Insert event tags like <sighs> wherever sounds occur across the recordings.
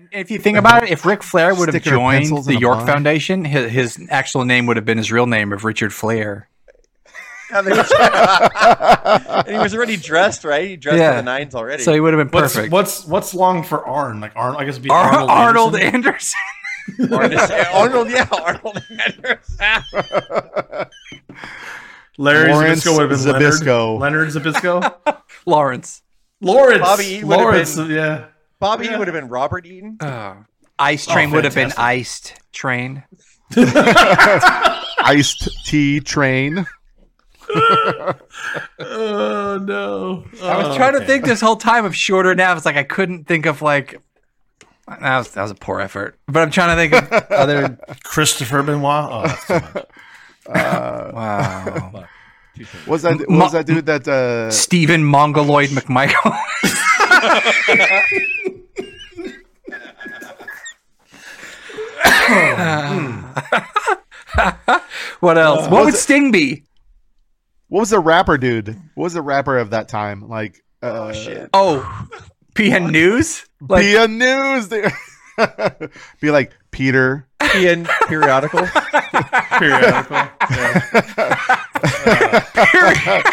And if you think about it, if Ric Flair would have Sticker joined pencils the a York bun. Foundation, his, his actual name would have been his real name of Richard Flair. <laughs> and he was already dressed, right? He dressed Yeah. to the nines already. So he would have been What's perfect. what's what's long for Arn? Like Arn, I guess it'd be Ar- Arnold. Arnold Anderson. Anderson. <laughs> Arnold, Arnold, yeah, Arnold Anderson. Larry Lawrence Zbyszko would have been Zbyszko. Leonard. Leonard Zbyszko. <laughs> Lawrence. Lawrence. Bobby Eaton would have Lawrence. been- Yeah. Bobby Yeah. would have been Robert Eaton. Oh. Ice Train would have been iced train. <laughs> Iced tea train. Oh no. I was Oh, trying to think this whole time of shorter naps. Like I couldn't think of like that was that was a poor effort. But I'm trying to think of <laughs> other. Christopher Benoit. Oh, that's too much. <laughs> Wow. What was that? What was that dude that? Uh, Stephen Mongoloid McMichael. <laughs> what else? what would it- Sting be? what was the rapper dude? What was the rapper of that time? Like, uh, Oh shit. Oh, PN News. Like be a news. <laughs> be like Peter. Ian periodical. <laughs> periodical. Yeah. periodical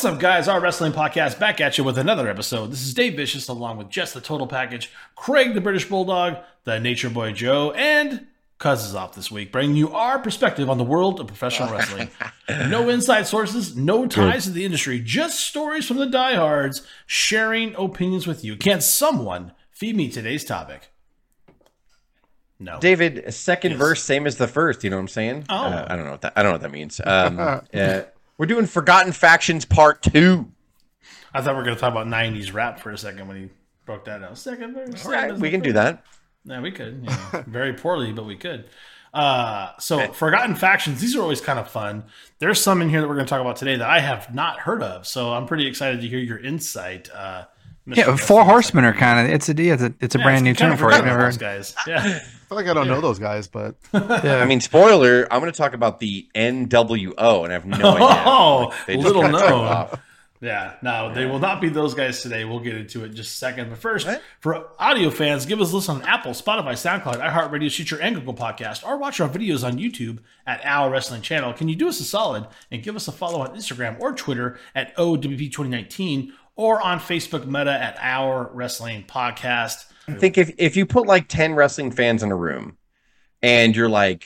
What's up, guys? Our wrestling podcast back at you with another episode. This is Dave Vicious, along with Jess the Total Package, Craig the British Bulldog, the Nature Boy Joe, and Cuz is off this week, bringing you our perspective on the world of professional <laughs> wrestling. no inside sources, no ties to the industry, just stories from the diehards, sharing opinions with you. Can someone feed me today's topic? No. David, second verse, same as the first. You know what I'm saying? Oh. Uh, I don't know what that. I don't know what that means. Um, <laughs> uh, we're doing Forgotten Factions Part Two. I thought we were going to talk about 90s rap for a second when he broke that out. Second verse. All right, we can do that. Yeah, we could. Yeah. <laughs> Very poorly, but we could. Uh, so, Forgotten Factions, these are always kind of fun. There's some in here that we're going to talk about today that I have not heard of. So, I'm pretty excited to hear your insight. Uh, Mr. Yeah, Four Horsemen are kind of it's a it's a, it's a Yeah, brand new it's kind term for it. Never those guys. <laughs> Yeah. I feel like I don't know those guys, but <laughs> I mean, spoiler. I'm going to talk about the NWO, and I have no idea. <laughs> Oh, They just little got turned known. Yeah, no, they will not be those guys today. We'll get into it in just a second. But first, What? for audio fans, give us a listen on Apple, Spotify, SoundCloud, iHeartRadio, Stitcher, and Google Podcast, or watch our videos on YouTube at Our Wrestling Channel. Can you do us a solid and give us a follow on Instagram or Twitter at OWP2019 or on Facebook Meta at Our Wrestling Podcast? I think if if you put like ten wrestling fans in a room, and you're like,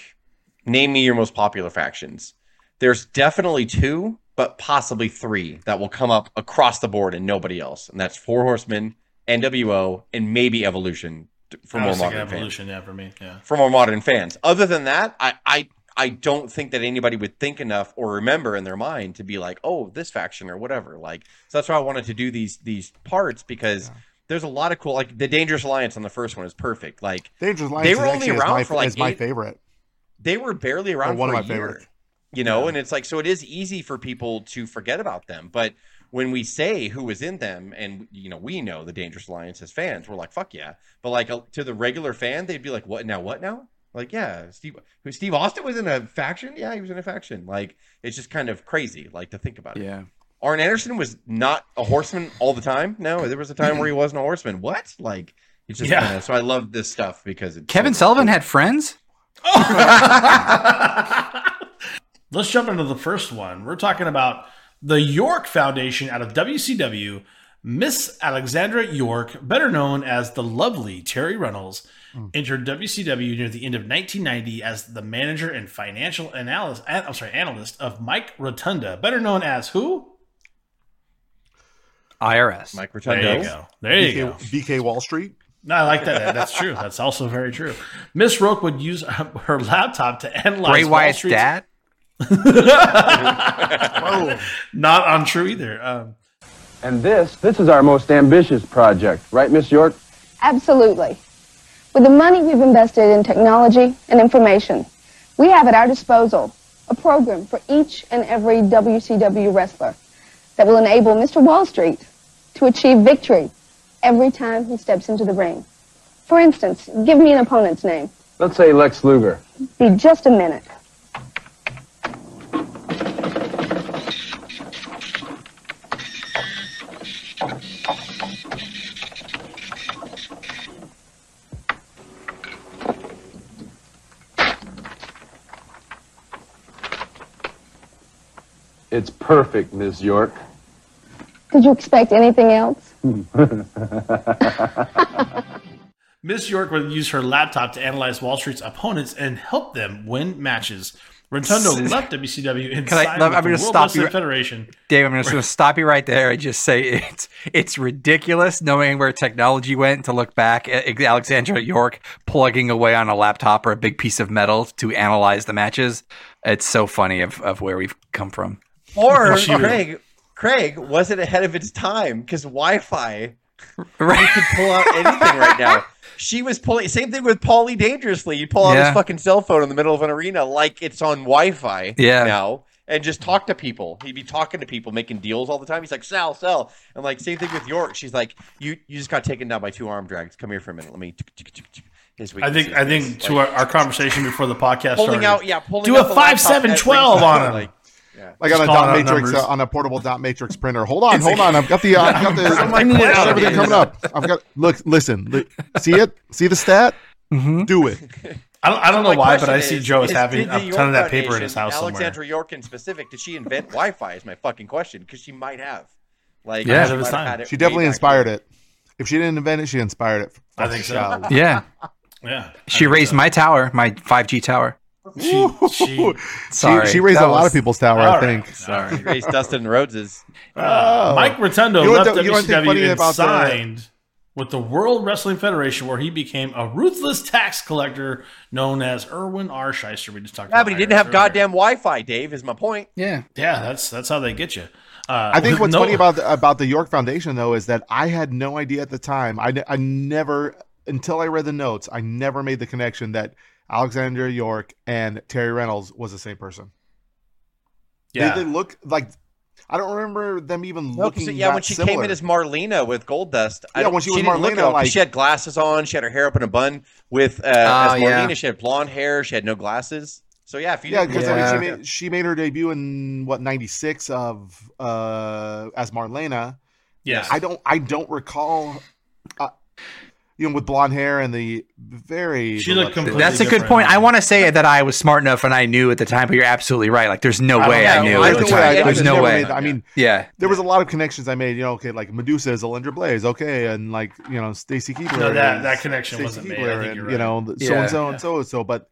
name me your most popular factions. There's definitely two, but possibly three that will come up across the board and nobody else, and that's Four Horsemen, NWO, and maybe Evolution for more was thinking modern fans. Evolution, yeah, for me, yeah. For more modern fans. Other than that, I I I don't think that anybody would think enough or remember in their mind to be like, oh, this faction or whatever. Like, so that's why I wanted to do these these parts because. There's a lot of cool, like the Dangerous Alliance on the first one is perfect. Like Dangerous Alliance They were only around my, for, like, is my eight- favorite. they were barely around one for of a my year, favorites. you know, and it's like so it is easy for people to forget about them. But when we say who was in them, and you know, we know the Dangerous Alliance as fans, we're like, fuck yeah. But like to the regular fan, they'd be like, what now? What now? Like, yeah, Steve, who Steve Austin was in a faction. Yeah, he was in a faction. Like, it's just kind of crazy, like to think about it. Yeah. Arn Anderson was not a horseman all the time. No, there was a time where he <clears throat> wasn't a horseman. What? Like, it's just Yeah. kind of. So I love this stuff because it's Kevin so- Sullivan had friends. <laughs> Let's jump into the first one. We're talking about the York Foundation out of WCW. Miss Alexandra York, better known as the lovely Terri Runnels, hmm. entered WCW near the end of 1990 as the manager and financial analyst. I'm sorry, analyst of Mike Rotunda, better known as who? IRS. Mike There you go. There you BK, go. BK Wall Street. No, I like that. That's true. That's also very true. Miss Roke would use <laughs> her laptop to analyze Bray Wall Wyatt's Street's- dad. <laughs> Oh, Not untrue either. Um, And this, this is our most ambitious project, right, Miss York? Absolutely. With the money we've invested in technology and information, we have at our disposal a program for each and every WCW wrestler that will enable Mr. Wall Street to achieve victory every time he steps into the ring. For instance, give me an opponent's name. Let's say Lex Luger. Be just a minute. It's perfect, Miss York. Did you expect anything else? <laughs> Miss York would use her laptop to analyze Wall Street's opponents and help them win matches. Rotunda left WCW and Can I, I'm with the gonna World stop Wrestling you- Federation. Dave, I'm just going to stop you right there and just say it's it's ridiculous knowing where technology went to look back at Alexandra York plugging away on a laptop or a big piece of metal to analyze the matches. It's so funny of, of where we've come from. Or Craig, Craig was it ahead of its time because Wi-Fi <laughs> Right. could pull out anything right now. She was pulling. Same thing with Paulie Dangerously. You pull out Yeah. his fucking cell phone in the middle of an arena like it's on Wi-Fi Yeah. now, and just talk to people. He'd be talking to people, making deals all the time. He's like, "Sell, sell," and like same thing with York. She's like, "You, you just got taken down by two arm drags. Come here for a minute. Let me." His I think. I think to our, our conversation before the podcast pulling started, out, yeah, pulling Do out a the laptop five, seven, at 12 on him. Like, Like on a dot matrix uh, on a portable dot matrix printer. Hold on, hold on. I've got the uh, I've got the I've got question everything coming up. I've got look, listen, li- see it, see the stat. Mhm. Do it. I don't, I don't know why, but question I see is- Joe is is having a York ton of that paper in his Foundation, house Alexandra somewhere. York in specific, did she invent Wi-Fi? Is my fucking question because she might have. Like, Yeah. she Ahead of its might have time. She definitely inspired then. it. If she didn't invent it, she inspired it. I think so. Yeah. Yeah, She raised my tower, my 5G tower. <laughs> She, she, Sorry. She, she raised That a lot of people's tower, All I right. think. Sorry, raised <laughs> Dustin Rhodes's. uh, Oh. Mike Rotunda You know what left the- you know think WCW funny and about the- signed with the World Wrestling Federation, where he became a ruthless tax collector known as Irwin R. Schyster. We just talked. Yeah, about but he didn't have earlier. goddamn Wi-Fi. Dave is my point. Yeah. Yeah, that's that's how they get you. Uh, I think what's no- funny about the, about the York Foundation though is that I had no idea at the time. I, I never until I read the notes. I never made the connection that Alexandra York and Terri Runnels was the same person. yeah, They, they look like I don't remember them even No, 'cause, looking. yeah, when she similar. came in as Marlena with Gold Dust, I Yeah, don't, when she she was Marlena, at like- she had glasses on, she had her hair up in a bun. With uh, Oh, as yeah. Marlena, she had blonde hair, she had no glasses. So yeah, if you Yeah, because look I mean, she made she made her debut in what '96 of uh as Marlena. yes. I don't I don't recall, uh, you know, with blonde hair and the very. She looked completely. That's a good point. I want to say that I was smart enough and I knew at the time, but you're absolutely right. Like, there's no I way know. I knew I at the time. I There's just no way. made- I mean, Yeah. there was a lot of connections I made. You know, okay, like Medusa is Alundra Blayze, okay, and like you know Stacy Keibler. No, that- is that connection Stacey wasn't made. I Keibler think and, you're You know, so and so and so and so, but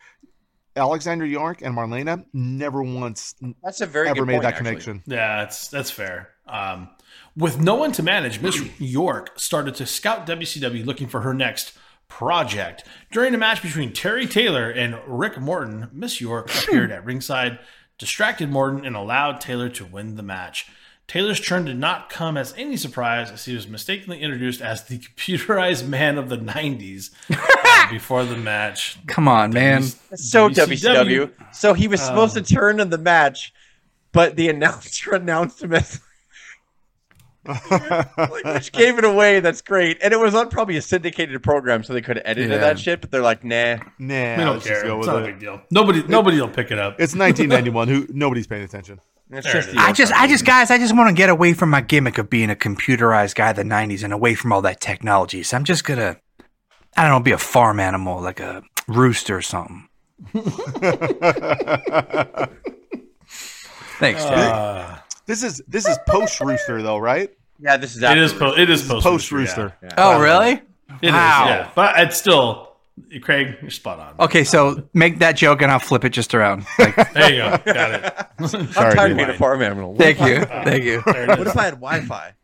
Alexander York and Marlena never once That's a very ever good made point, that actually. connection. Yeah, that's that's fair. Um, with no one to manage, Miss York started to scout WCW looking for her next project. During a match between Terry Taylor and Rick Morton, Miss York appeared at ringside, distracted Morton, and allowed Taylor to win the match. Taylor's turn did not come as any surprise as he was mistakenly introduced as the computerized man of the 90s uh, <laughs> before the match. Come on, man. So WCW. WCW. So he was supposed Um, to turn in the match, but the <laughs> announcer announced him as like, <laughs> which gave it away. That's great, and it was on probably a syndicated program, so they could have edited Yeah. that shit. But they're like, nah. Nah, We don't let's just care. go It's with not a big deal. Nobody, nobody will pick it up. It's 1991. Who nobody's paying attention. Just it the is. I just, I just, guys, I just want to get away from my gimmick of being a computerized guy of the '90s and away from all that technology. So I'm just gonna, I don't know, be a farm animal like a rooster or something. <laughs> Thanks, Dave. Uh, This is this is post Rooster though, right? Yeah, this is it is after is. Po- it is post Post Rooster. Rooster. Yeah. oh, really? It is, Wow. yeah. But it's still, Craig, you're spot on. Okay, so make that joke and I'll flip it just around. Like, <laughs> There you go. Got it. <laughs> I'm Sorry, tired of dude. being a farm animal. thank <laughs> you, thank you. There it What is. if I had Wi-Fi?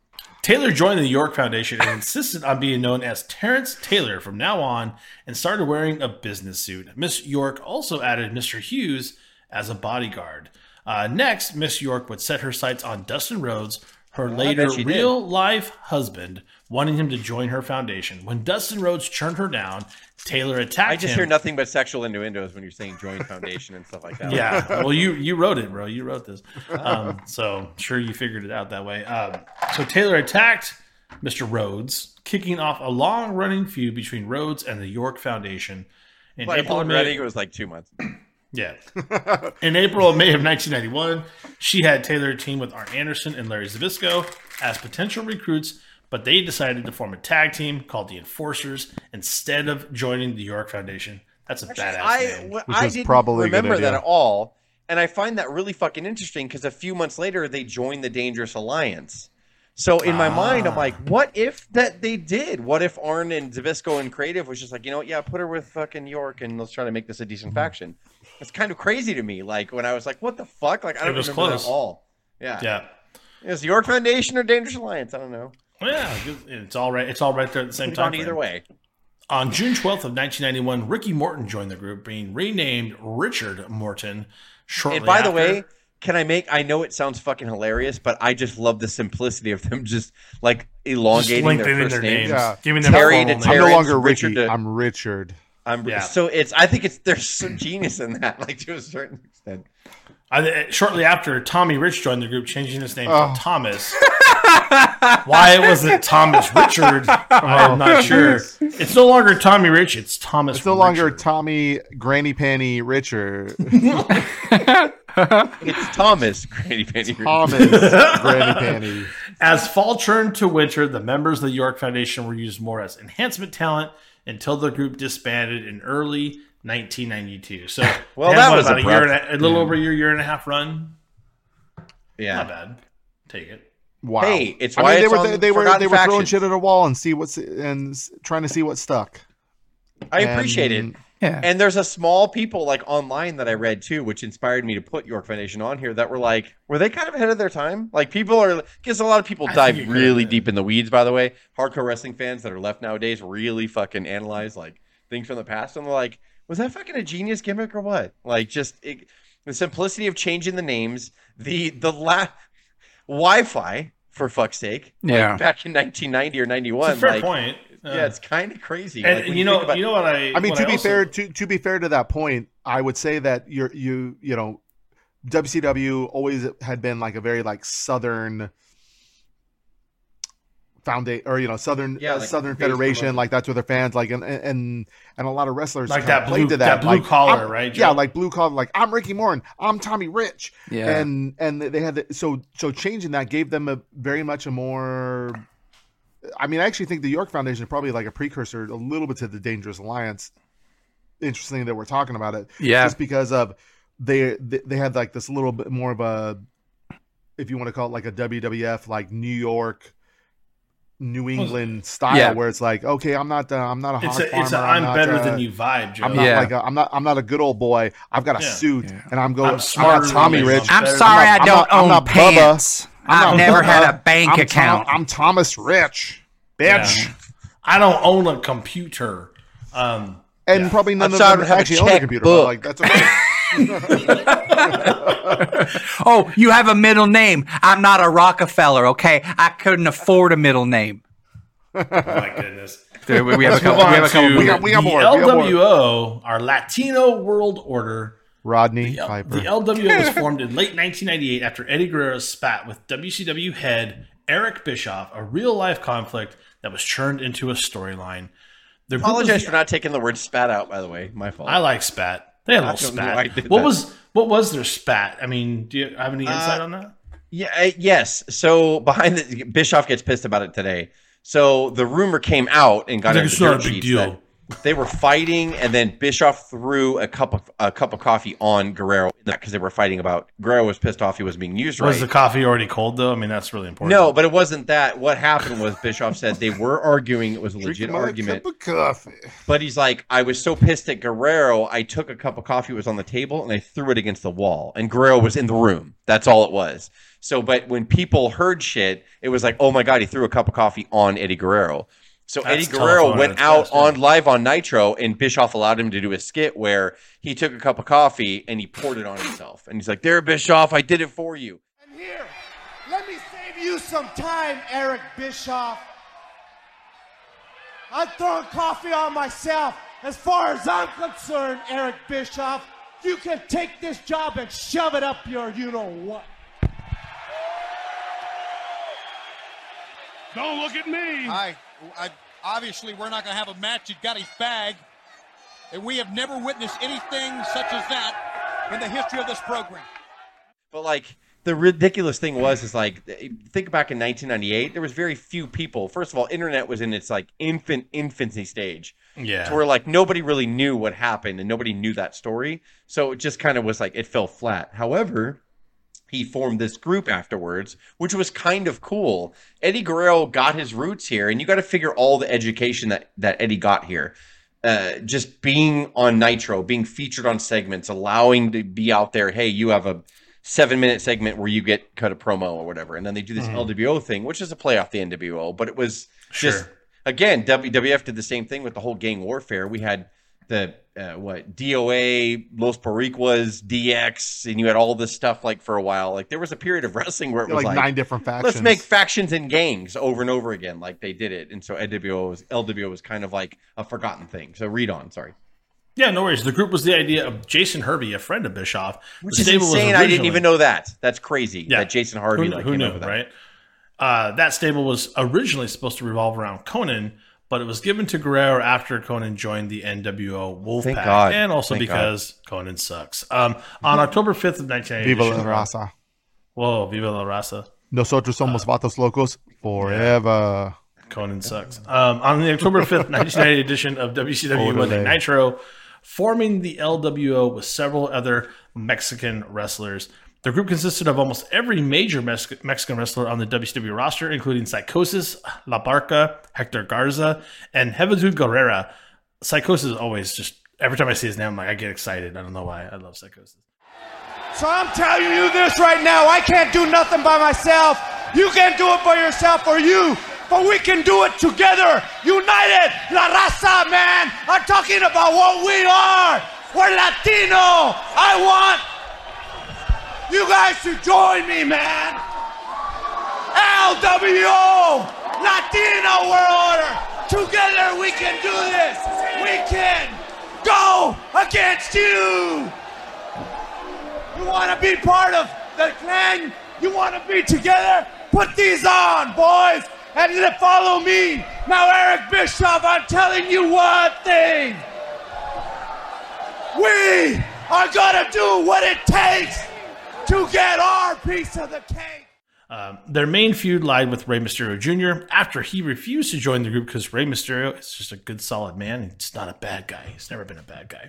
Taylor joined the York Foundation and insisted on being known as Terrence Taylor from now on and started wearing a business suit. Miss York also added Mr. Hughes as a bodyguard. Uh, next, Miss York would set her sights on Dustin Rhodes, her I later bet she did. real life husband wanting him to join her foundation. When Dustin Rhodes turned her down, Taylor attacked I just him. hear nothing but sexual innuendos when you're saying join foundation and stuff like that. Yeah, <laughs> well, you you wrote it, bro. You wrote this, um, so sure you figured it out that way. Um, so Taylor attacked Mr. Rhodes, kicking off a long-running feud between Rhodes and the York Foundation. In By April, upon May- writing, it was like two months. Yeah. <laughs> In April and May of 1991, she had Taylor team with Arn Anderson and Larry Zbyszko as potential recruits, but they decided to form a tag team called the Enforcers instead of joining the York Foundation. That's a badass I, name. w- Which I is didn't probably a good remember that at all, and I find that really fucking interesting because a few months later they joined the Dangerous Alliance. So in my mind, I'm Ah. like, what if that they did? What if Arn and Zbyszko and Creative was just like, you know what? Yeah, put her with fucking York, and let's try to make this a decent Mm-hmm. faction. It's kind of crazy to me. Like when I was like, what the fuck? Like I don't was remember close. that at all. Yeah, yeah. Is the York Foundation or Dangerous Alliance? I don't know. Yeah, it's all right. It's all right there at the same time. either way. On June 12th of 1991, Ricky Morton joined the group, being renamed Richard Morton. Shortly And by the way, can I make? I know it sounds fucking hilarious, but I just love the simplicity of them just like just elongating their first their names. names, Yeah. giving them Terry to names. I'm no Terrence, longer Richard Ricky. to- I'm Richard. I'm Yeah. so it's. I think it's there's some genius in that, <laughs> like to a certain extent. I, eh, shortly after, Tommy Rich joined the group, changing his name Oh. to Thomas. <laughs> Why it wasn't Thomas Richard? <laughs> I'm not oh. sure. It's no longer Tommy Rich. It's Thomas. It's no longer Tommy Granny Panny Richard. It's Thomas Granny Penny. Thomas Granny Panny. As fall turned to winter, the members of the York Foundation were used more as enhancement talent until the group disbanded in early 1992. So, <laughs> Well, they that was about a year, and a, a little over a year, year and a half run. Yeah, Not Yeah. bad. Take it. Wow. Hey, it's I why mean, they were on they, they were they were throwing Factions. shit at a wall and see what's and trying to see what stuck. I appreciate it. And- Yeah. And there's a small people like online that I read too, which inspired me to put York Foundation on here. That were like, were they kind of ahead of their time? Like people are, because a lot of people I dive think it could really deep in the weeds. By the way, hardcore wrestling fans that are left nowadays really fucking analyze like things from the past, and they're like, was that fucking a genius gimmick or what? Like just it, the simplicity of changing the names, the the la- Wi-Fi for fuck's sake. like, Yeah. back in 1990 or 91. Fair like, point. Yeah, it's kind of crazy. and, Like, when you know, about- you know what I? I mean, what to be also- fair, to to be fair to that point, I would say that you're you you know, WCW always had been like a very like southern foundation or you know southern Yeah, uh, like southern federation like that's what their fans like and and and a lot of wrestlers Like that played blue- to that, that blue like, collar, I'm- right, yeah like blue collar like i'm ricky morton i'm tommy rich Yeah. and and they had the, so so changing that gave them a very much a more i mean i actually think the york foundation is probably like a precursor a little bit to the dangerous alliance interesting that we're talking about it Yeah. just because of they they, they had like this little bit more of a if you want to call it like a wwf like new york new england style Yeah. where it's like okay i'm not uh, i'm not a It's hog a, it's a farmer, I'm better uh, than you vibe, Joe. I'm not Yeah. like a, I'm not I'm not a good old boy. I've got a Yeah. suit Yeah. and I'm going. I'm I'm, not Tommy. Rich. I'm I'm better sorry than- I I'm don't not- I'm own not Bubba. pants. I'm I've never had a bank I'm account. Tom, I'm Thomas Rich, bitch. Yeah. I don't own a computer. Um, And Yeah. probably none I'm of them don't have a actually own a computer. But checkbook. like that's okay. <laughs> oh, you have a middle name. I'm not a Rockefeller, okay? I couldn't afford a middle name. oh my goodness. Dude, we, we have a couple. We have a couple. We got- we got the more, we more. LWO, our Latino World Order. Rodney The, Piper. the LWO was formed in late 1998 after Eddie Guerrero's spat with WCW head Eric Bischoff, a real life conflict that was churned into a storyline. The apologize the- for not taking the word spat out. By the way, my fault. I like spat. They had a little don't know why I spat. What that. was what was their spat? I mean, do you have any insight on that? Yeah, uh, yes. So behind the Bischoff gets pissed about it today. So the rumor came out and got Like, into it's the not dirt a big sheets deal. that They were fighting, and then Bischoff threw a cup of a cup of coffee on Guerrero because they were fighting about. Guerrero was pissed off he was being used Was right. the coffee already cold though? I mean, that's really important. no, but it wasn't that. What happened was Bischoff said they were arguing. It was a Drinking legit argument. cup of coffee. But he's like, I was so pissed at Guerrero, I took a cup of coffee that was on the table and I threw it against the wall. And Guerrero was in the room. That's all it was. So, but when people heard shit, it was like, oh my God, he threw a cup of coffee on Eddie Guerrero. So That's Eddie Guerrero telephone went at out best, on live on Nitro, and Bischoff allowed him to do a skit where he took a cup of coffee and he poured it on himself. And he's like, There, Bischoff, I did it for you. And here, let me save you some time, Eric Bischoff. I'm throwing coffee on myself. As far as I'm concerned, Eric Bischoff, you can take this job and shove it up your you know what. Don't look at me. I, I obviously we're not going to have a match. He's got his bag, and we have never witnessed anything such as that in the history of this program. But like the ridiculous thing was is like think back in 1998 there was very few people first of all internet was in its like infant infancy stage Yeah. to where like nobody really knew what happened and nobody knew that story so it just kind of was like it fell flat however he formed this group afterwards which was kind of cool eddie guerrero got his roots here and you got to figure all the education that that eddie got here uh, just being on nitro being featured on segments allowing to be out there hey you have a seven minute segment where you get cut a promo or whatever. And then they do this Mhm. LWO thing, which is a play off the NWO, but it was just, again, WWF did the same thing with the whole gang warfare. We had the, uh, what, DOA, Los Boricuas, DX, and you had all this stuff like for a while. Like there was a period of <laughs> wrestling where it was like like, nine different factions. Let's make factions and gangs over and over again. Like they did it. And so NWO was, LWO was kind of like a forgotten thing. So read on, sorry. Yeah, no worries. The group was the idea of Jason Hervey, a friend of Bischoff. Which The is stable was insane. I didn't even know that. That's crazy. Yeah. That Jason Hervey Who, like, who came knew, up with that. right? Uh, that stable was originally supposed to revolve around Konnan, but it was given to Guerrero after Konnan joined the NWO Wolfpack, Thank God. and also Thank because Konnan sucks. Um, on October fifth of nineteen eighty, Viva la raza. Whoa, Viva la raza! Nosotros somos vatos locos forever. Konnan sucks. Um, on the October 5th, 1990 <laughs> edition of WCW Monday Orderly. Nitro, forming the LWO with several other Mexican wrestlers. The group consisted of almost every major Mex- Mexican wrestler on the WCW roster, including Psychosis, La Parka, Hector Garza, and Juventud Guerrera. Psychosis is always just, every time I see his name, I'm like, I get excited. I don't know why. I love Psychosis. So I'm telling you this right now. I can't do nothing by myself. You can't do it by yourself or you. But we can do it together. United. La raza, man. I'm talking about what we are. We're Latino. I want you guys to join me, man. LWO. Latino World Order. Together we can do this. We can go against you. You want to be part of the clan? You want to be together? Put these on, boys, and follow me. Now, Eric Bischoff, I'm telling you one thing. We are going to do what it takes to get our piece of the cake. Um, their main feud lied with Rey Mysterio Jr. after he refused to join the group because Rey Mysterio is just a good, solid man. He's not a bad guy. He's never been a bad guy.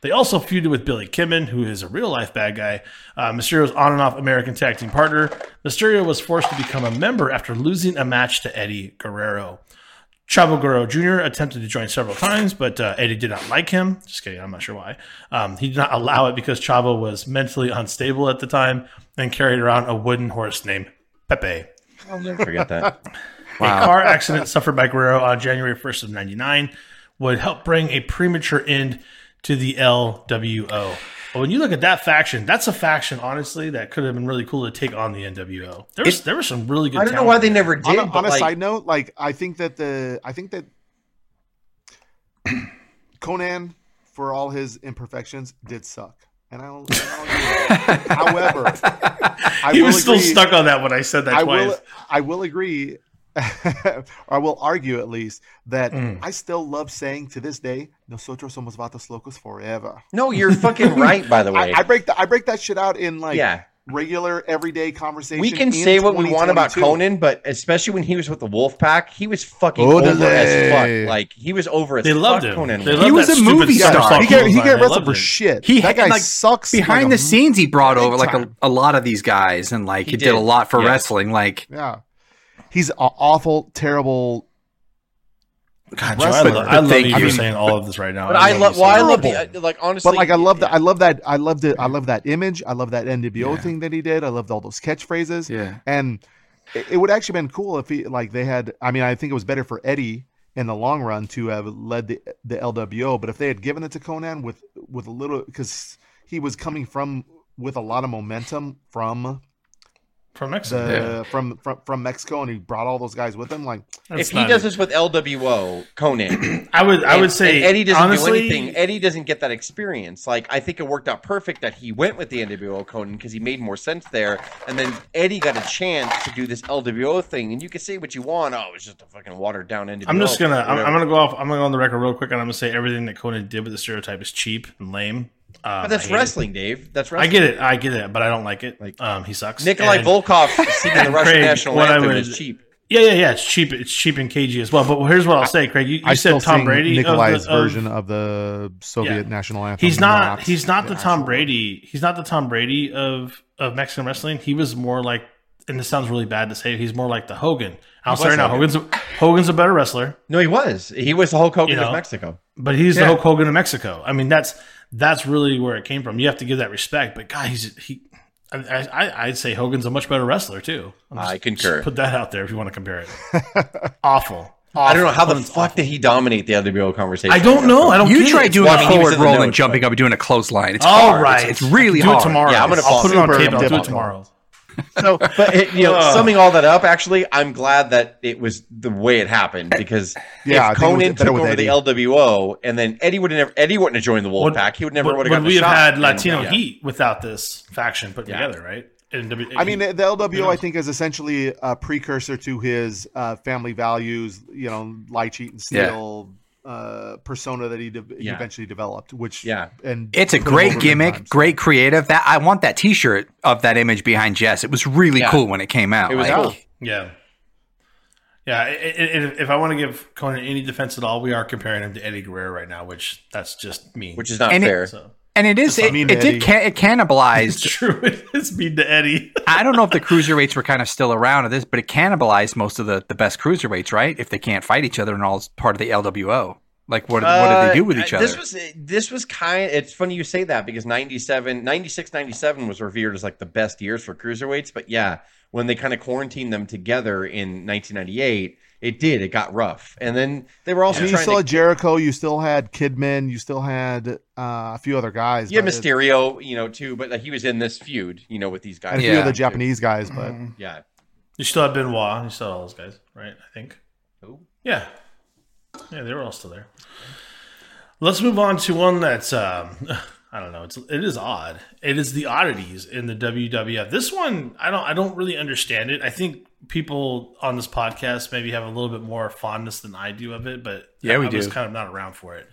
They also feuded with Billy Kidman, who is a real life bad guy, uh, Mysterio's on and off American tag team partner. Mysterio was forced to become a member after losing a match to Eddie Guerrero. Chavo Guerrero Jr. attempted to join several times, but uh, Eddie did not like him. Just kidding, I'm not sure why. Um, he did not allow it because Chavo was mentally unstable at the time and carried around a wooden horse named Pepe. I'll never forget that. A car accident suffered by Guerrero on January 1st of 99 would help bring a premature end to the LWO. But when you look at that faction, that's a faction, honestly, that could have been really cool to take on the NWO. There was, there was some really good I don't know talent why they there. never On did. a, on a like, side note, like I think that the I think that <clears throat> Konnan, for all his imperfections, did suck, and I don't. I don't <laughs> However, I he will was still agree- stuck on that when I said that I twice. will. I will agree. <laughs> or I will argue at least that Mm. I still love saying to this day, "Nosotros somos vatos locos forever." no, you're fucking <laughs> right. By the way, I, I break the, I break that shit out in like Yeah. regular everyday conversation. we can say what we want about Konnan, but especially when he was with the Wolfpack, he was fucking Orderly. over as fuck. Like he was over as They fuck. loved him. Konnan They loved He was a movie Star star. Fox He get he design. get They wrestled for him. shit. He that guy like, sucks Behind like the a- scenes, he brought big over like a, a lot of these guys, and like he, He did. a lot for yes. wrestling. Like Yeah, he's an awful, terrible. God, Joe, I wrestler. love, I love Thank you for saying all of this right now. But I love love. you Well, I love it. the like honestly. But like, I love that. I love that. I loved it. I love that image. I love that NWO thing that he did. I loved all those catchphrases. Yeah. and it, it would actually been cool if he like they had. I mean, I think it was better for Eddie in the long run to have led the the LWO. But if they had given it to Konnan with with a little, because he was coming from with a lot of momentum from from Mexico. the from, from from Mexico, and he brought all those guys with him. Like, That's if he does it. this with LWO, Konnan, <clears throat> I would I and- would say Eddie doesn't honestly, do anything. Eddie doesn't get that experience. Like I think it worked out perfect that he went with the NWO Konnan because he made more sense there. And then Eddie got a chance to do this LWO thing, and you can say what you want. Oh, it's just a fucking watered down NWO. I'm just gonna I'm. I'm gonna go off I'm gonna go on the record real quick and I'm gonna say everything that Konnan did with the stereotype is cheap and lame. Um, But that's I hate it. wrestling, Dave. That's wrestling. I get it, I get it, but I don't like it. Like- um, he sucks. Nikolai And- Volkov <laughs> singing the Russian Craig, national what I anthem would- is cheap. Yeah, yeah, yeah. It's cheap. It's cheap and cagey as well. But here's what I'll say, Craig. You, you I said still Tom sing Brady. of the- Nikolai's of- version of the Soviet Yeah. national anthem. He's not. He's not the Tom actual- Brady. He's not the Tom Brady of of Mexican wrestling. He was more like, and this sounds really bad to say. He's more like the Hogan. I'm was sorry, now Hogan's a, Hogan's a better wrestler, No, he was. He was the Hulk Hogan You know? of Mexico. but he's Yeah. the Hulk Hogan of Mexico. I mean, that's that's really where it came from. You have to give that respect. But God, he's he. I, I, I'd say Hogan's a much better wrestler too. I'm I concur. Put that out there if you want to compare it. <laughs> Awful. I don't know how the Hogan's fuck did he dominate the other LWO conversation. I don't know. I don't. You try doing Well, a I mean, he was forward roll and jumping but- up and doing a clothesline. It's All hard. right, It's, it's really do hard. it tomorrow. Yeah, I'm gonna I'll put it on tape. I'll do it difficult. tomorrow. So, but it, you know, summing all that up, actually, I'm glad that it was the way it happened because <laughs> Yeah, if think it was Konnan took over Eddie. the LWO and then Eddie would never Eddie wouldn't have joined the Would- Wolfpack. He would never would, would have got we the have had Latino yeah. Heat without this faction put Yeah. together, right? In W- I mean, the LWO, knows? I think, is essentially a precursor to his uh, family values, you know, lie, cheat, and steal uh, persona that he, de- he Yeah. eventually developed. Which, Yeah. and It's a great gimmick, great creative. That I want that T-shirt of that image behind Jess. It was really Yeah. cool when it came out. It was Like, cool. yeah, yeah. i- i- i- if I want to give Konnan any defense at all, we are comparing him to Eddie Guerrero right now, which that's just me. which is not And it- fair. so And it is. It, mean it Eddie. did. Ca- it it's cannibalized. <laughs> true. It's mean to Eddie. <laughs> I don't know if the cruiserweights were kind of still around at this, but it cannibalized most of the, the best cruiserweights, right? If they can't fight each other and all as part of the LWO, like what, what did they do with Uh, each other? This was this was kind. It's funny you say that because 97, 96, 97 was revered as like the best years for cruiserweights. But yeah, when they kind of quarantined them together in 1998, it did. It got rough, and then they were I also mean, you trying still to. had Jericho, you still had Kidman, you still had uh, a few other guys. you had it- Mysterio, you know, too, but like, he was in this feud, you know, with these guys. and a few Yeah. other Japanese guys, but Yeah. You still have Benoit. You still have all those guys, right? I think. Who? Yeah, yeah, they were all still there. Let's move on to one that's um, <laughs> I don't know. It's it is odd. It is the oddities in the WWF. This one I don't I don't really understand it. I think people on this podcast maybe have a little bit more fondness than I do of it, but Yeah, we I was do. kind of not around for it.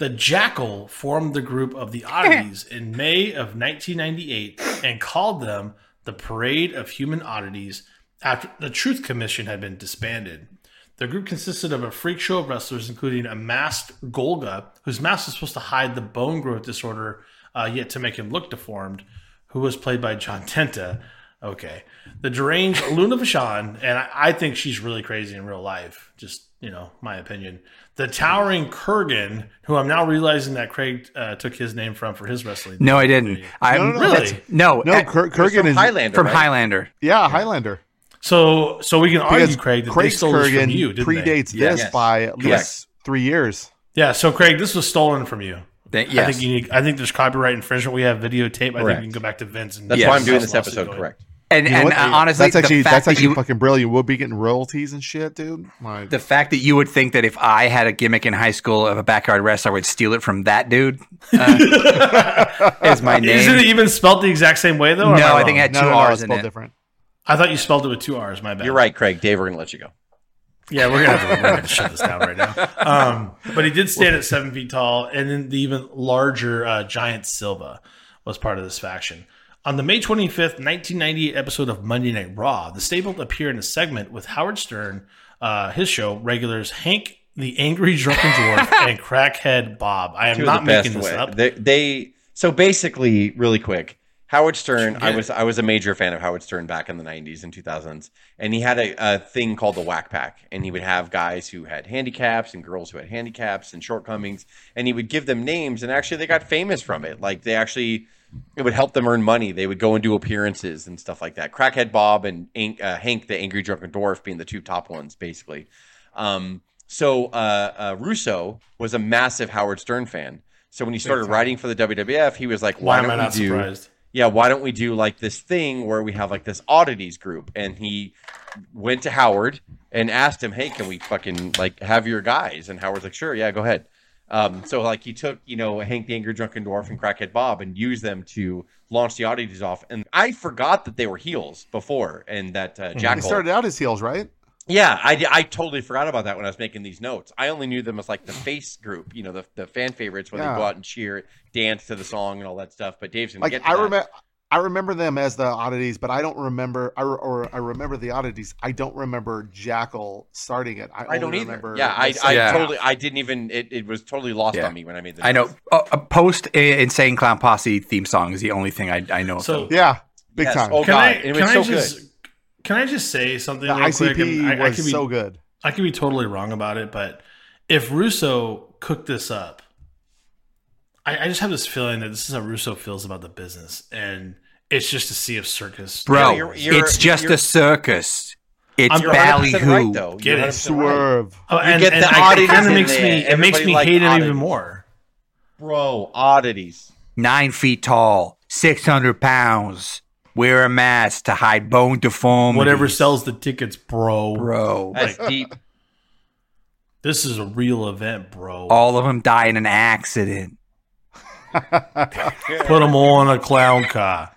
The Jackal formed the group of the oddities <laughs> in May of 1998 and called them the Parade of Human Oddities after the Truth Commission had been disbanded. The group consisted of a freak show of wrestlers, including a masked Golga, whose mask was supposed to hide the bone growth disorder, uh, yet to make him look deformed, who was played by John Tenta. Okay. The deranged <laughs> Luna Vachon, and I, I think she's really crazy in real life, just, you know, my opinion. The towering Kurrgan, who I'm now realizing that Craig uh, took his name from for his wrestling. no, I didn't. I No, no, no, really no. no, Kur- It was Kurgan from is Highlander. from right? Highlander. yeah, Highlander. So, so we can argue, Craig, that they Craig's stole this from Kurgan you, didn't they? predates this Yes. by at Correct. least three years. Yeah, so Craig, this was stolen from you. They- I think you need, I think there's copyright infringement. We have videotape. I think Correct. you can go back to Vince and That's Yes. why I'm doing this episode going. correct. and You know and uh, honestly, that's actually the fact that's that you, fucking brilliant. We'll be getting royalties and shit, dude. Like, the fact that you would think that if I had a gimmick in high school of a backyard wrestler, I would steal it from that dude. Uh, <laughs> is my name? Isn't it even spelled the exact same way though? no, I wrong? think it had two no, no, R's it's in spelled it. different. I thought you spelled it with two R's. My bad. You're right, Craig. Dave, we're gonna let you go. Yeah, we're gonna have to, we're gonna have to shut this down right now. Um, but he did stand at seven feet tall, and then the even larger uh, Giant Silva was part of this faction. On the May 25th, 1998 episode of Monday Night Raw, the stable appeared in a segment with Howard Stern, uh, his show, regulars Hank the Angry Drunken Dwarf <laughs> and Crackhead Bob. I am Two not of the best making this way. up. They, they so basically really quick. Howard Stern, I was I was a major fan of Howard Stern back in the '90s and 2000s, and he had a, a thing called the Whack Pack, and he would have guys who had handicaps and girls who had handicaps and shortcomings, and he would give them names, and actually they got famous from it. Like they actually, it would help them earn money. They would go and do appearances and stuff like that. Crackhead Bob and Hank, uh, Hank the Angry Drunken Dwarf being the two top ones, basically. Um, so uh, uh, Russo was a massive Howard Stern fan. So when he started writing for the WWF, he was like, Why "Why am I not do?" surprised? Yeah, why don't we do like this thing where we have like this oddities group? And he went to Howard and asked him, hey, can we fucking like have your guys? And Howard's like, sure, yeah, go ahead. Um, so like he took, you know, Hank the Angry Drunken Dwarf and Crackhead Bob and used them to launch the oddities off. And I forgot that they were heels before and that uh, They started out as heels, right? Yeah, I, I totally forgot about that when I was making these notes. I only knew them as like the face group, you know, the, the fan favorites when Yeah. they go out and cheer, dance to the song and all that stuff. But Dave's gonna Like get to I remember, I remember them as the oddities, but I don't remember. I re- or I remember the oddities. I don't remember Jackal starting it. I, I don't only either. remember Yeah, I, I Yeah. totally, I didn't even. It, it was totally lost Yeah. on me when I made the. I know. notes. Uh, a post Insane Clown Posse theme song is the only thing I, I know. So- of them. Yeah, big Yes. time. Oh Can god, I, it was can so I just good. Can I just say something the real quick? ICP I, I was could be, so good. I could be totally wrong about it, but if Russo cooked this up, I, I just have this feeling that this is how Russo feels about the business, and it's just a sea of circus. Bro, Yeah, you're- you're- it's just you're- a circus. It's ballyhoo. right, though. Get You're it. 100% right. Swerve. Oh, and, get and the I- it oddities kind in makes there. me it makes me liked hate him oddities. even more. bro. Oddities. Nine feet tall, 600 pounds. Wear a mask to hide bone deformities. Whatever sells the tickets, bro. Bro. That's deep. This is a real event, bro. All of them die in an accident. <laughs> Put them all in a clown car.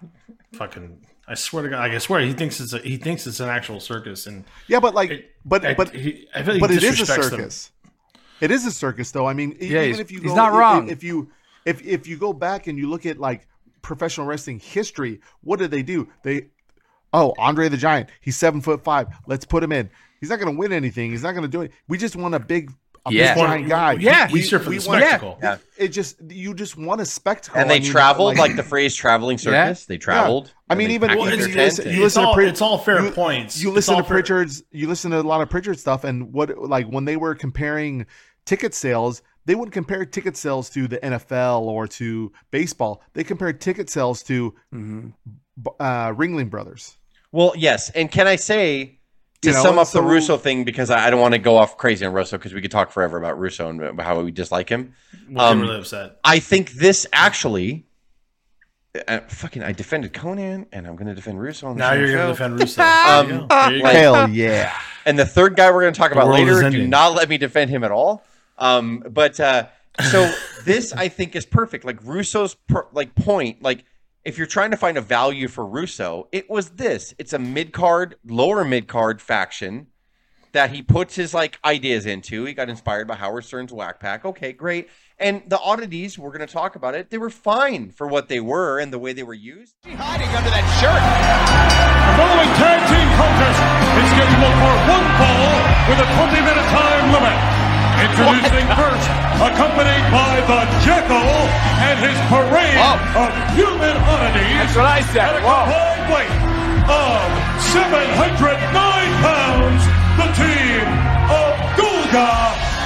Fucking, I swear to God, I swear he thinks it's a, he thinks it's an actual circus, and Yeah, but like, It- but I, but he, I like but it is a disrespects them. circus. It is a circus, though. I mean, Yeah, even if you he's go, not if- wrong. If you if if you go back and you look at like professional wrestling history, what did they do? They oh Andre the Giant, he's seven foot five. Let's put him in. He's not going to win anything. He's not going to do it. We just want a big, a Yeah. big giant guy. Yeah, we, he's here for the want- spectacle. Yeah. It just you just want a spectacle. And they I mean, traveled like, the phrase "traveling circus." They traveled. I mean, even- packed well, their it's- it's- you listen it's to all, it's all fair you- points. You listen all to fair- Prichard's. You listen to a lot of Pritchard stuff, and what like when they were comparing ticket sales, they wouldn't compare ticket sales to the NFL or to baseball. They compared ticket sales to Mhm. uh, Ringling Brothers. Well, yes, and can I say to You know, sum up so- the Russo thing because I, I don't want to go off crazy on Russo because we could talk forever about Russo and how we dislike him. We'll get Um, really upset. I think this actually, uh, fucking, I defended Konnan and I'm going to defend Russo on the Now you're going to defend Russo. <laughs> Um, There you go. There you go. like- Hell yeah! And the third guy we're going to talk The about later, do not let me defend him at all. Um, but uh, so this I think is perfect. Like Russo's per, like point, like if you're trying to find a value for Russo, it was this. It's a mid card, lower mid card faction that he puts his like ideas into. He got inspired by Howard Stern's Whack Pack. Okay, great. And the oddities, we're going to talk about it. They were fine for what they were and the way they were used. Hiding under that shirt. The following tag team contest is scheduled for one fall with a 20-minute time limit. Introducing first, accompanied by the Jackal and his parade of human oddities. That's what I said. At a Whoa. combined weight of 709 pounds, the team of Golga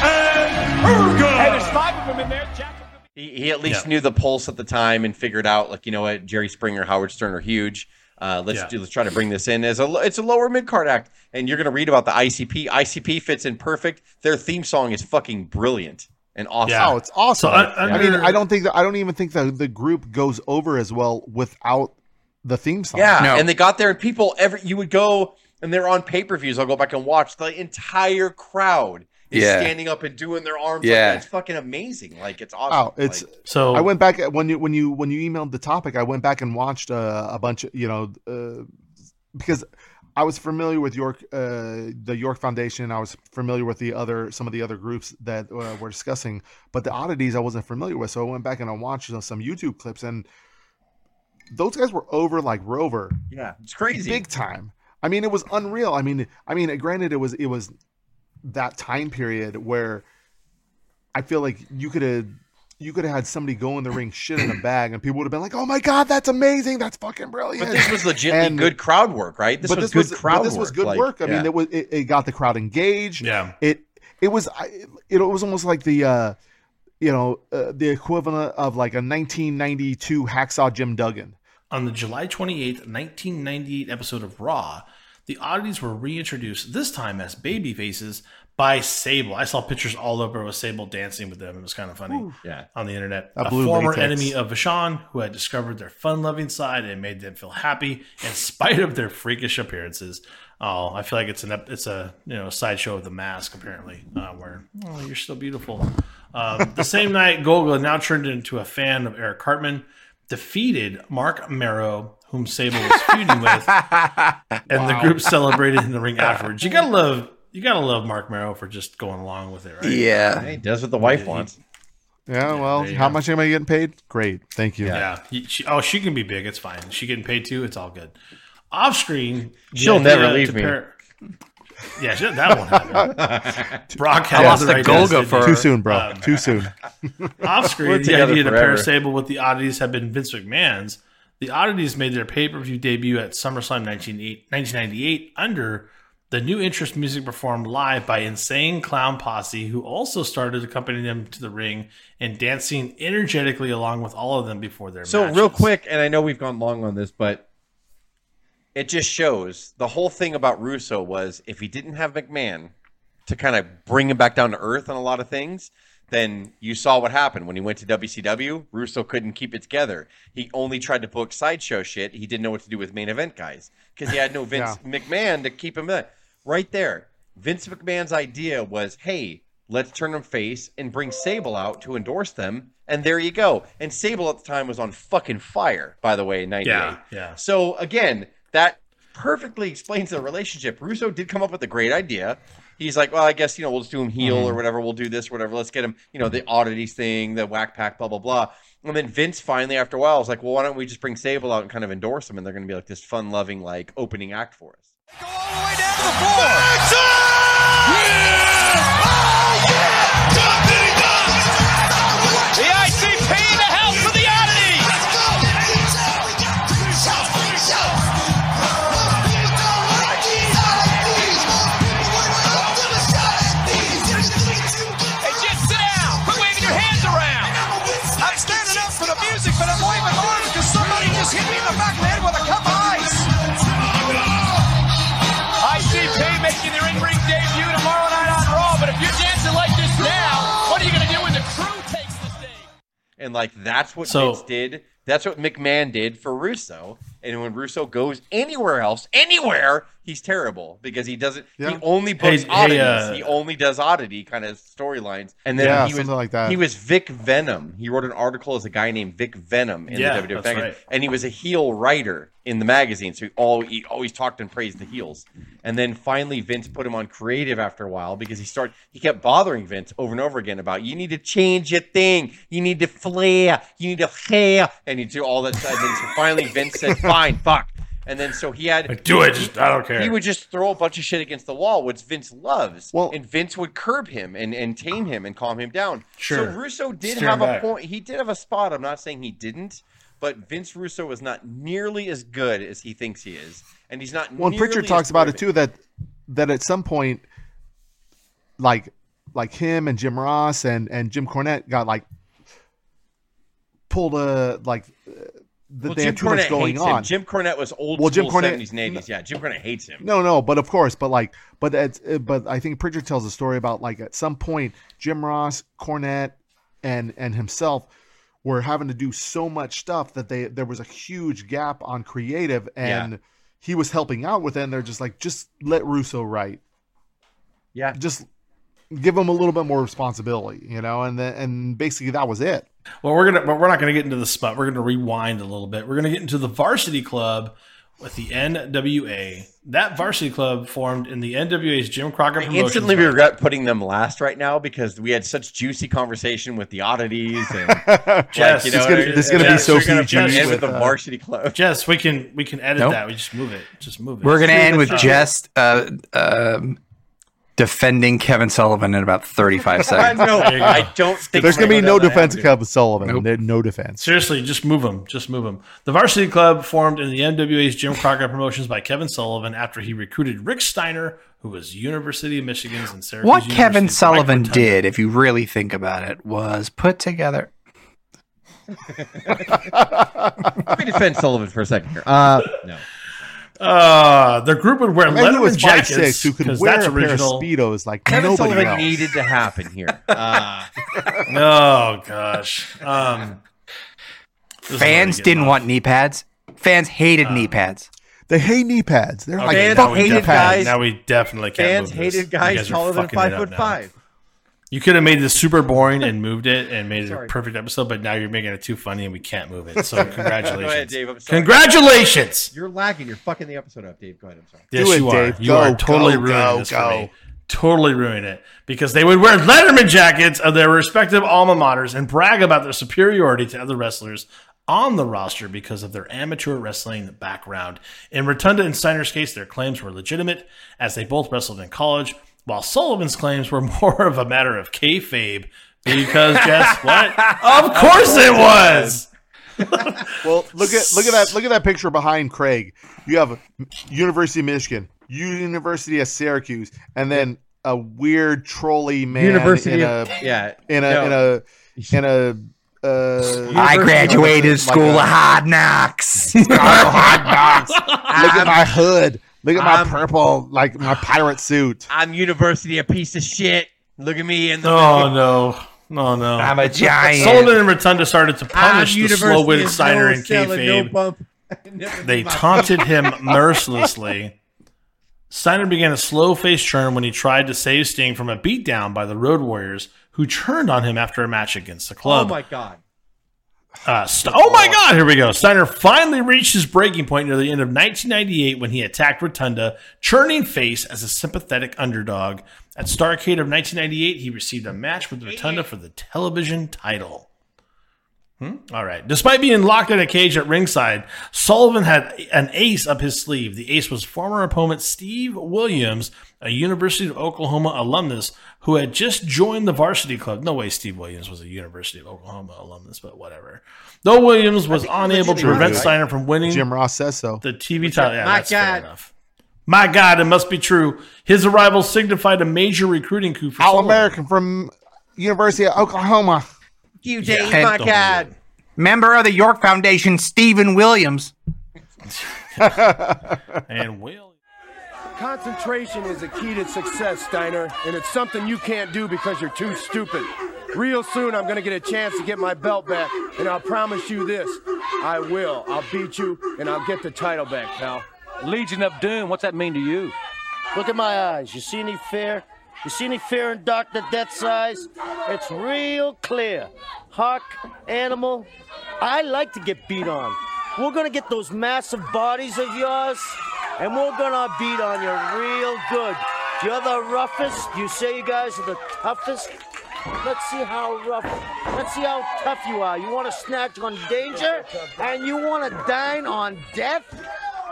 and Urga. Hey, there's five of them in there. Jack. He, he at least Yeah. knew the pulse at the time and figured out like you know what Jerry Springer, Howard Stern are huge. Uh, let's Yeah. do let's try to bring this in as a it's a lower mid card act, and you're gonna read about the ICP. ICP fits in perfect. Their theme song is fucking brilliant and awesome. Yeah. Oh, it's awesome. So, uh, I mean, I don't think that I don't even think that the group goes over as well without the theme song. Yeah, No. and they got there, and people every you would go, and they're on pay per views. I'll go back and watch the entire crowd is Yeah. standing up and doing their arms. Yeah. like, that. it's fucking amazing. Like it's awesome. Oh, it's Like, So I went back when you when you when you emailed the topic. I went back and watched uh, a bunch of you know uh, because I was familiar with York uh, the York Foundation. I was familiar with the other some of the other groups that uh, we're discussing, but the oddities I wasn't familiar with. So I went back and I watched uh, some YouTube clips, and those guys were over like Rover, yeah, it's crazy. big time. I mean, it was unreal. I mean, I mean, granted, it was it was that time period where I feel like you could have you could have had somebody go in the ring, shit in a <clears throat> bag, and people would have been like, "Oh my god, that's amazing! That's fucking brilliant!" But this was legitimately And- good crowd work, right? This but was this good was crowd but this was good like, work. I yeah. mean, it was it, it got the crowd engaged. yeah, It it was I- it, was almost like the uh, you know uh, the equivalent of like a 1992 hacksaw Jim Duggan. on the July 28th, 1998 episode of Raw, the oddities were reintroduced, this time as baby faces, by Sable. I saw pictures all over with Sable dancing with them. It was kind of funny Yeah. on the internet. That a former latex. enemy of Vachon who had discovered their fun-loving side and made them feel happy in spite of their freakish appearances. Oh, I feel like it's an it's a you know sideshow of the mask apparently, uh, where oh you're still beautiful. Um, the same <laughs> night, Golga now turned into a fan of Eric Cartman, defeated Marc Mero, whom Sable was feuding with, <laughs> and the group celebrated in the ring <laughs> afterwards. You gotta love you gotta love Marc Mero for just going along with it, right? Yeah. He does what the wife wants. Yeah, well, how go. much am I getting paid? Great, thank you. Yeah. He- she- oh, she can be big. It's fine. She getting paid too. It's all good. Off screen, She'll idea never leave to me. yeah, that won't happen. <laughs> Brock had I lost the the right Golga for- Too soon, bro. Um, Too soon. Off screen, We're the together idea to pair Sable with the Oddities had been Vince McMahon's. The Oddities made their pay per view debut at SummerSlam 1998 1998 under the new interest music performed live by Insane Clown Posse, who also started accompanying them to the ring and dancing energetically along with all of them before their match. So matches. real quick, and I know we've gone long on this, but it just shows the whole thing about Russo was if he didn't have McMahon to kind of bring him back down to earth on a lot of things, then you saw what happened when he went to WCW. Russo couldn't keep it together. He only tried to book sideshow shit. He didn't know what to do with main event guys because he had no <laughs> Vince McMahon to keep him in. Right there, Vince McMahon's idea was, hey, let's turn them face and bring Sable out to endorse them. And there you go. And Sable at the time was on fucking fire, by the way, in 98. Yeah, yeah. So again, that perfectly explains the relationship. Russo did come up with a great idea. He's like, well, I guess you know we'll just do him heel Mm-hmm. or whatever. We'll do this, or whatever. Let's get him, you know, the oddities thing, the whack pack, blah blah blah. And then Vince finally, after a while, was like, well, why don't we just bring Sable out and kind of endorse him, and they're going to be like this fun-loving like opening act for us. Go all the way down to the floor. The And like that's what So- Vince did. That's what McMahon did for Russo. And when Russo goes anywhere else, anywhere, he's terrible because he doesn't. He only books Hey- hey, oddities. uh, he only does oddity kind of storylines. And then Yeah, he was something like that. he was Vic Venom. He wrote an article as a guy named Vic Venom in Yeah, the WWF that's magazine, right. and he was a heel writer in the magazine. So he, all, he always talked and praised the heels. And then finally, Vince put him on creative after a while because he started. He kept bothering Vince over and over again about you need to change your thing, you need to flair, you need to hair, and he do all that. stuff. And then so finally, Vince said, "Fine, fuck." And then so he had Like, do it. Just I don't care. he would just throw a bunch of shit against the wall, which Vince loves. Well- and Vince would curb him and, and tame him and calm him down. Sure. So Russo did Steer have him a back. point. He did have a spot. I'm not saying he didn't, but Vince Russo was not nearly as good as he thinks he is, and he's not. Well, Prichard talks about it too that that at some point, like like him and Jim Ross and and Jim Cornette got like pulled a like uh, that Well, they Jim had too much going on. him. Jim Cornette was old Well, Jim Cornette- 70s and 80s. Yeah, Jim Cornette hates him. No, no, but of course, but like, but it's, uh, but I think Prichard tells a story about like at some point Jim Ross, Cornette, and and himself were having to do so much stuff that they there was a huge gap on creative, and he was helping out with it. And they're just like, just let Russo write, Yeah. just give them a little bit more responsibility, you know, and then and basically that was it. Well, we're gonna, but we're not gonna get into the spot. We're gonna rewind a little bit. We're gonna get into the Varsity Club with the NWA. That Varsity Club formed in the NWA's Jim Crockett I instantly by- regret putting them last right now because we had such juicy conversation with the oddities and <laughs> Jess, you know It's gonna- what I mean? this is gonna be Yeah, so we're gonna end with with, the uh, varsity club. Jess, we can we can edit Nope. that. We just move it. Just move it. We're gonna end with just uh, um defending Kevin Sullivan in about 35 <laughs> I seconds. know. There you go. I don't think There's gonna be no defense of. Kevin Sullivan. Nope. No defense. Seriously, just move him. Just move him. The Varsity Club formed in the NWA's Jim Crockett Promotions by Kevin Sullivan after he recruited Rick Steiner, who was University of Michigan's and Syracuse. What Kevin Sullivan did, if you really think about it, was put together. <laughs> Let me defend Sullivan for a second here. Uh, <laughs> no. Uh, the group would wear A man who Letterman was five jackets six who could 'cause wear that's a pair of original. speedos like Kevin nobody Sullivan else. needed to happen here. <laughs> Uh, Oh gosh. Um, Fans didn't getting want knee pads. Fans hated knee pads. They hate knee pads. They're off. like Okay, Fans now fuck hated definitely- guys- Now we definitely can't. fans move hated You guys taller than five foot now. five. You could have made this super boring and <laughs> moved it and made it a perfect episode, but now you're making it too funny and we can't move it. So <laughs> Go ahead, congratulations. Dave. I'm sorry. Congratulations. You're lagging. You're fucking the episode up, Dave. Go ahead. I'm sorry. Yes, Do it, you are. Dave. You Go, are totally go, ruining go, this go. for me. Totally ruining it because they would wear Letterman jackets of their respective alma maters and brag about their superiority to other wrestlers on the roster because of their amateur wrestling background. In Rotunda and Steiner's case, their claims were legitimate as they both wrestled in college, while Sullivan's claims were <laughs> more of a matter of kayfabe. Because guess <laughs> what? Of course it was. <laughs> Well, look at look at that look at that picture behind Craig. You have University of Michigan, University of Syracuse, and then a weird trolley man University in of a yeah in a no. in a in a uh, I graduated like school a- of hard knocks. Look at my hood. Look at my I'm- purple, like my pirate suit. I'm university a piece of shit. Look at me in the Oh no. No, no. I'm a giant. Sullivan and Rotunda started to I'm punish the slow-witted of Steiner no and selling, no kayfabe. bump. <laughs> Never They taunted him mercilessly. Steiner began a slow face turn when he tried to save Sting from a beatdown by the Road Warriors, who turned on him after a match against the club. Oh my god. Uh, St- oh my God! Here we go. Steiner finally reached his breaking point near the end of 1998 when he attacked Rotunda, churning face as a sympathetic underdog. At Starcade of 1998, he received a match with Rotunda for the television title. Hmm? All right. Despite being locked in a cage at ringside, Sullivan had an ace up his sleeve. The ace was former opponent Steve Williams, a University of Oklahoma alumnus who had just joined the varsity club. No way Steve Williams was a University of Oklahoma alumnus, but whatever. Though Williams was unable to prevent Ross. Steiner from winning Jim Ross says so. the TV title. Yeah, My that's fair God. enough. My God, it must be true. His arrival signified a major recruiting coup for All Sullivan. American from University of Oklahoma. You Dave, Yeah. my god. believe Member of the York Foundation, Stephen Williams. <laughs> And Will. Concentration is a key to success, Steiner, and it's something you can't do because you're too stupid. Real soon, I'm gonna get a chance to get my belt back, and I'll promise you this I will. I'll beat you, and I'll get the title back, pal. Legion of Doom, what's that mean to you? Look at my eyes. You see any fear? You see any fear in Dr. Death's eyes? It's real clear. Hawk, animal, I like to get beat on. We're gonna get those massive bodies of yours, and we're gonna beat on you real good. You're the roughest. You say you guys are the toughest. Let's see how rough. Let's see how tough you are. You want to snatch on danger, and you want to dine on death.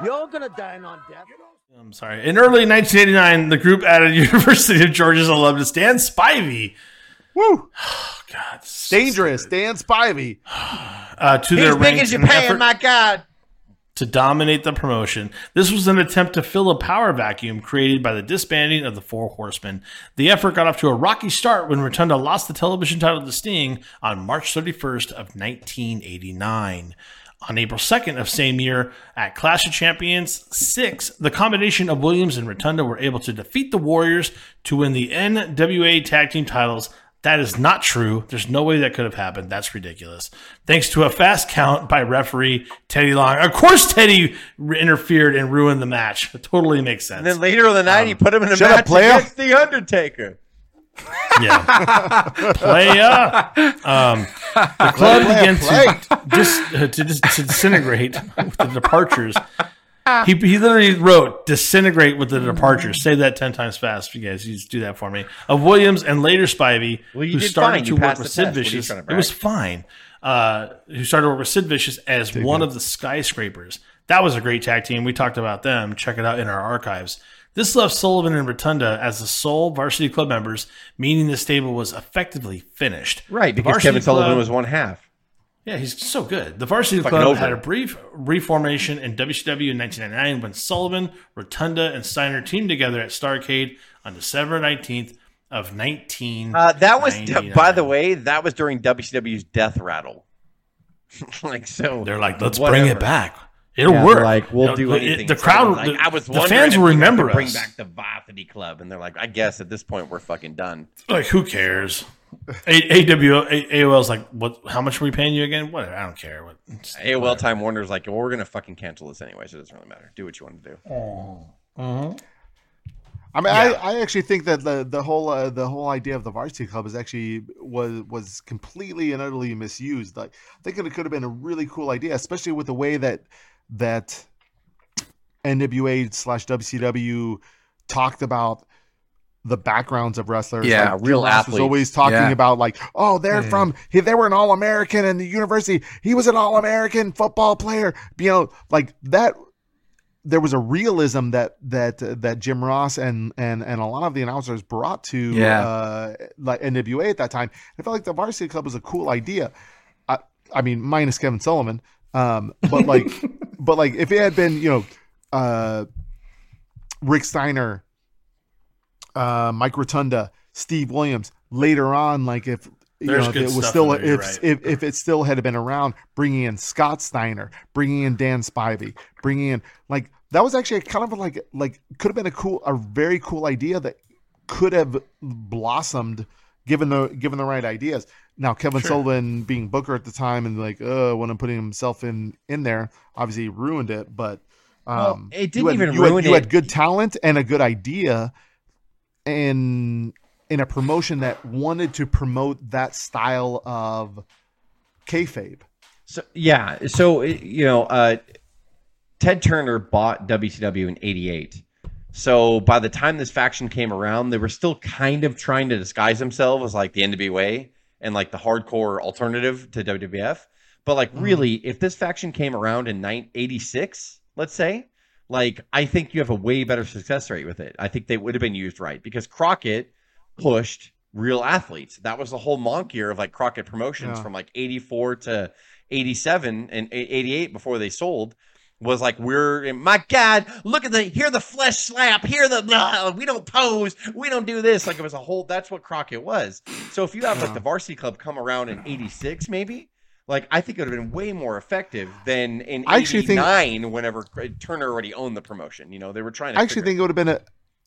You're gonna dine on death. I'm sorry. In early 1989, the group added <laughs> University of Georgia's alumnus Dan Spivey. Woo! <sighs> God, it's Dangerous. Dan Spivey. <sighs> uh, to He's their big ranks as in an Japan, effort my god. to dominate the promotion. This was an attempt to fill a power vacuum created by the disbanding of the Four Horsemen. The effort got off to a rocky start when Rotunda lost the television title to Sting on March 31st of 1989. On April 2nd of same year, at Clash of Champions 6, the combination of Williams and Rotunda were able to defeat the Warriors to win the NWA Tag Team titles. That is not true. There's no way that could have happened. That's ridiculous. Thanks to a fast count by referee Teddy Long. Of course, Teddy re- interfered and ruined the match. It totally makes sense. And then later on the night, he put him in a shut up, match against the Undertaker. <laughs> Yeah. Playa. Um, the club Play, began play. to, dis, uh, to, dis, to disintegrate with the departures. He, he literally wrote disintegrate with the departure. Say that 10 times fast, you guys. You just do that for me. Of Williams and later Spivey, Well, who started fine. to You work with Sid test. What are you Vicious. It was fine. Uh, who started to work with Sid Vicious as one of the skyscrapers. That was a great tag team. We talked about them. Check it out in our archives. This left Sullivan and Rotunda as the sole varsity club members, meaning the stable was effectively finished. Right, The because varsity Kevin Sullivan club- was one half. Yeah, he's so good. The varsity Fucking club over had a brief reformation in WCW in 1999 when Sullivan, Rotunda, and Steiner teamed together at Starcade on December 19th of 19. Uh, that was, by the way, that was during WCW's Death Rattle. <laughs> like so, They're like, let's bring it back. It'll Yeah, work. Like we'll You know, do it- anything. The So crowd, like, the, I was the wondering fans if will we had to remember bring us. back the Varsity Club, and they're like, I guess at this point we're fucking done. Like, who cares? A- AW A- AOL's like, what? How much are we paying you again? Whatever. I don't care. What? AOL Time Warner's like, well, we're gonna fucking cancel this anyway, so it doesn't really matter. Do what you want to do. Mm-hmm. I mean, I, I actually think that the the whole uh, the whole idea of the varsity club is actually was was completely and utterly misused. Like, I think it could have been a really cool idea, especially with the way that that NWA slash WCW talked about the backgrounds of wrestlers. Yeah, like, real Jim Ross was athletes. always talking Yeah. about like, oh, they're Yeah. from he, they were an all American in the university. He was an all American football player. You know, like that there was a realism that that uh, that Jim Ross and and and a lot of the announcers brought to Yeah. uh, like NWA at that time. I felt like the Varsity Club was a cool idea. I, I mean, minus Kevin Sullivan, um, but like, <laughs> but like if it had been you know, uh, Rick Steiner, uh, Mike Rotunda, Steve Williams later on, like if you There's know, good it was still there, if, right. if if it still had been around, bringing in Scott Steiner, bringing in Dan Spivey, bringing in like that was actually kind of like like could have been a cool, a very cool idea that could have blossomed given the given the right ideas. Now Kevin Sure. Sullivan being Booker at the time and like uh when I'm putting himself in in there, obviously ruined it. But um, Well, it didn't had- even you had- ruin you it. had good talent and a good idea, and in a promotion that wanted to promote that style of kayfabe. So yeah, so you know, uh, Ted Turner bought WCW in '88. So by the time this faction came around, they were still kind of trying to disguise themselves as like the NWA and like the hardcore alternative to WWF. But like, really, if this faction came around in '86, let's say, like, I think you have a way better success rate with it. I think they would have been used right because Crockett pushed real athletes. That was the whole monk year of like Crockett Promotions Yeah. from like 84 to 87 and 88 before they sold was like we're my god look at the hear the flesh slap hear the blah, we don't pose we don't do this like it was a whole that's what crockett was so if you have like the varsity club come around in 86 maybe like i think it would have been way more effective than in I actually think- 89 whenever turner already owned the promotion you know they were trying to I actually think it would have been a.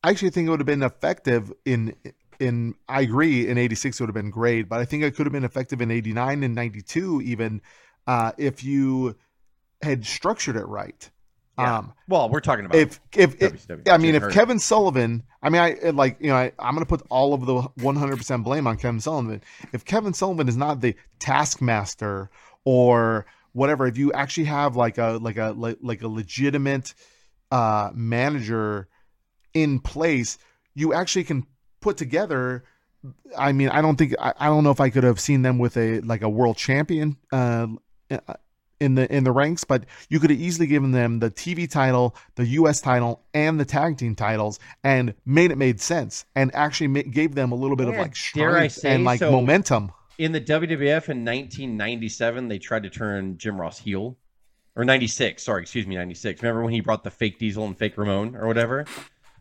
I actually think it would have been effective in in. I agree. In '86 it would have been great, but I think it could have been effective in '89 and '92 even uh, if you had structured it right. Yeah. Um, well we're talking about if if I mean if. Kevin Sullivan, I mean I like you know I, I'm going to put all of the 100% blame on Kevin Sullivan. If Kevin Sullivan is not the taskmaster or whatever, if you actually have like a like a like, like a legitimate uh manager in place, you actually can put together I mean, I don't think I, I don't know if I could have seen them with a like a world champion uh, in the in the ranks, but you could have easily given them the TV title, the U.S. title, and the tag team titles, and made it made sense, and actually ma- gave them a little bit of like strength say and like so? momentum. in the WWF in 1997, they tried to turn Jim Ross heel, or 96. Sorry, excuse me, 96. Remember when he brought the fake Diesel and fake Ramon or whatever?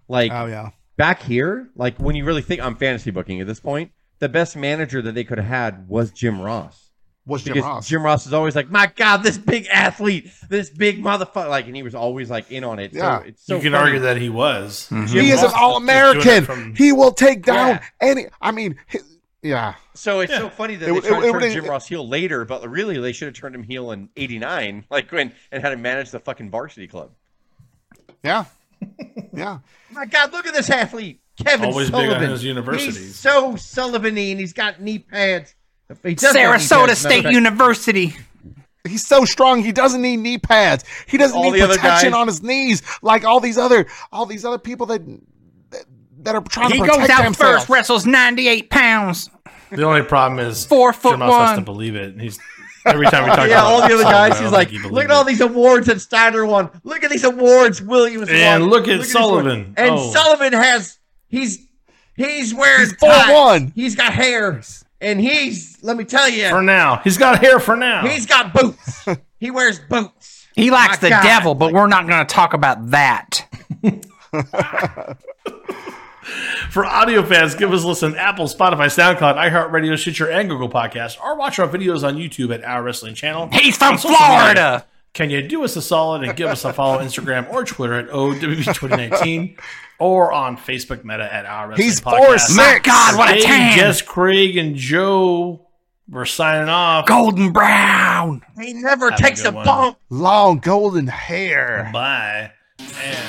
Like Oh yeah, back here, like when you really think I'm fantasy booking at this point, the best manager that they could have had was Jim Ross. Was Jim Because Ross. Jim Ross is always like, my God, this big athlete, this big motherfucker, like, and he was always like in on it. Yeah. so it's so you can funny. argue that he was. Mm-hmm. Jim he is Ross an All American. from- He will take down Yeah. any. I mean, hi- yeah. So it's Yeah. so funny that It- they it- tried it to turn would've- Jim Ross heel later, but really they should have turned him heel in '89, <laughs> like when and had him manage the fucking varsity club. Yeah. <laughs> Yeah. My God, look at this athlete, Kevin Always big on Sullivan. his universities. He's so Sullivan-y, and he's got knee pads. He does have knee Sarasota State matter University. He's so strong. He doesn't need knee pads. He doesn't All need protection on his knees like all these other all these other people that that, that are trying He to goes protect out themselves. first, wrestles 98 pounds. The only problem is <laughs> Four foot Jim Ross has to believe it. He's every time we talk <laughs> yeah, about all the other guys. He's like, look at all these awards that Steiner won. Look at these awards Williams won. And look at these Sullivan. awards. And Oh. Sullivan has he's he's wearing He's full ties. one. He's got hair, and he's let me tell you, for now. He's got hair for now. he's got boots. he wears boots. <laughs> He likes My the God. devil, but we're not going to talk about that. <laughs> For audio fans, give us a listen Apple, Spotify, SoundCloud, iHeartRadio, Stitcher, and Google Podcast, or watch our videos on YouTube at Our Wrestling Channel. He's from On social media, Florida. can you do us a solid and give us a follow on Instagram or Twitter at OWB2019 or on Facebook Meta at Our Wrestling He's Podcast. four. My God, what a Dave, tan! Jess, Craig, and Joe we're signing off. Golden brown. He never Have takes good a bump. Long golden hair. Bye. And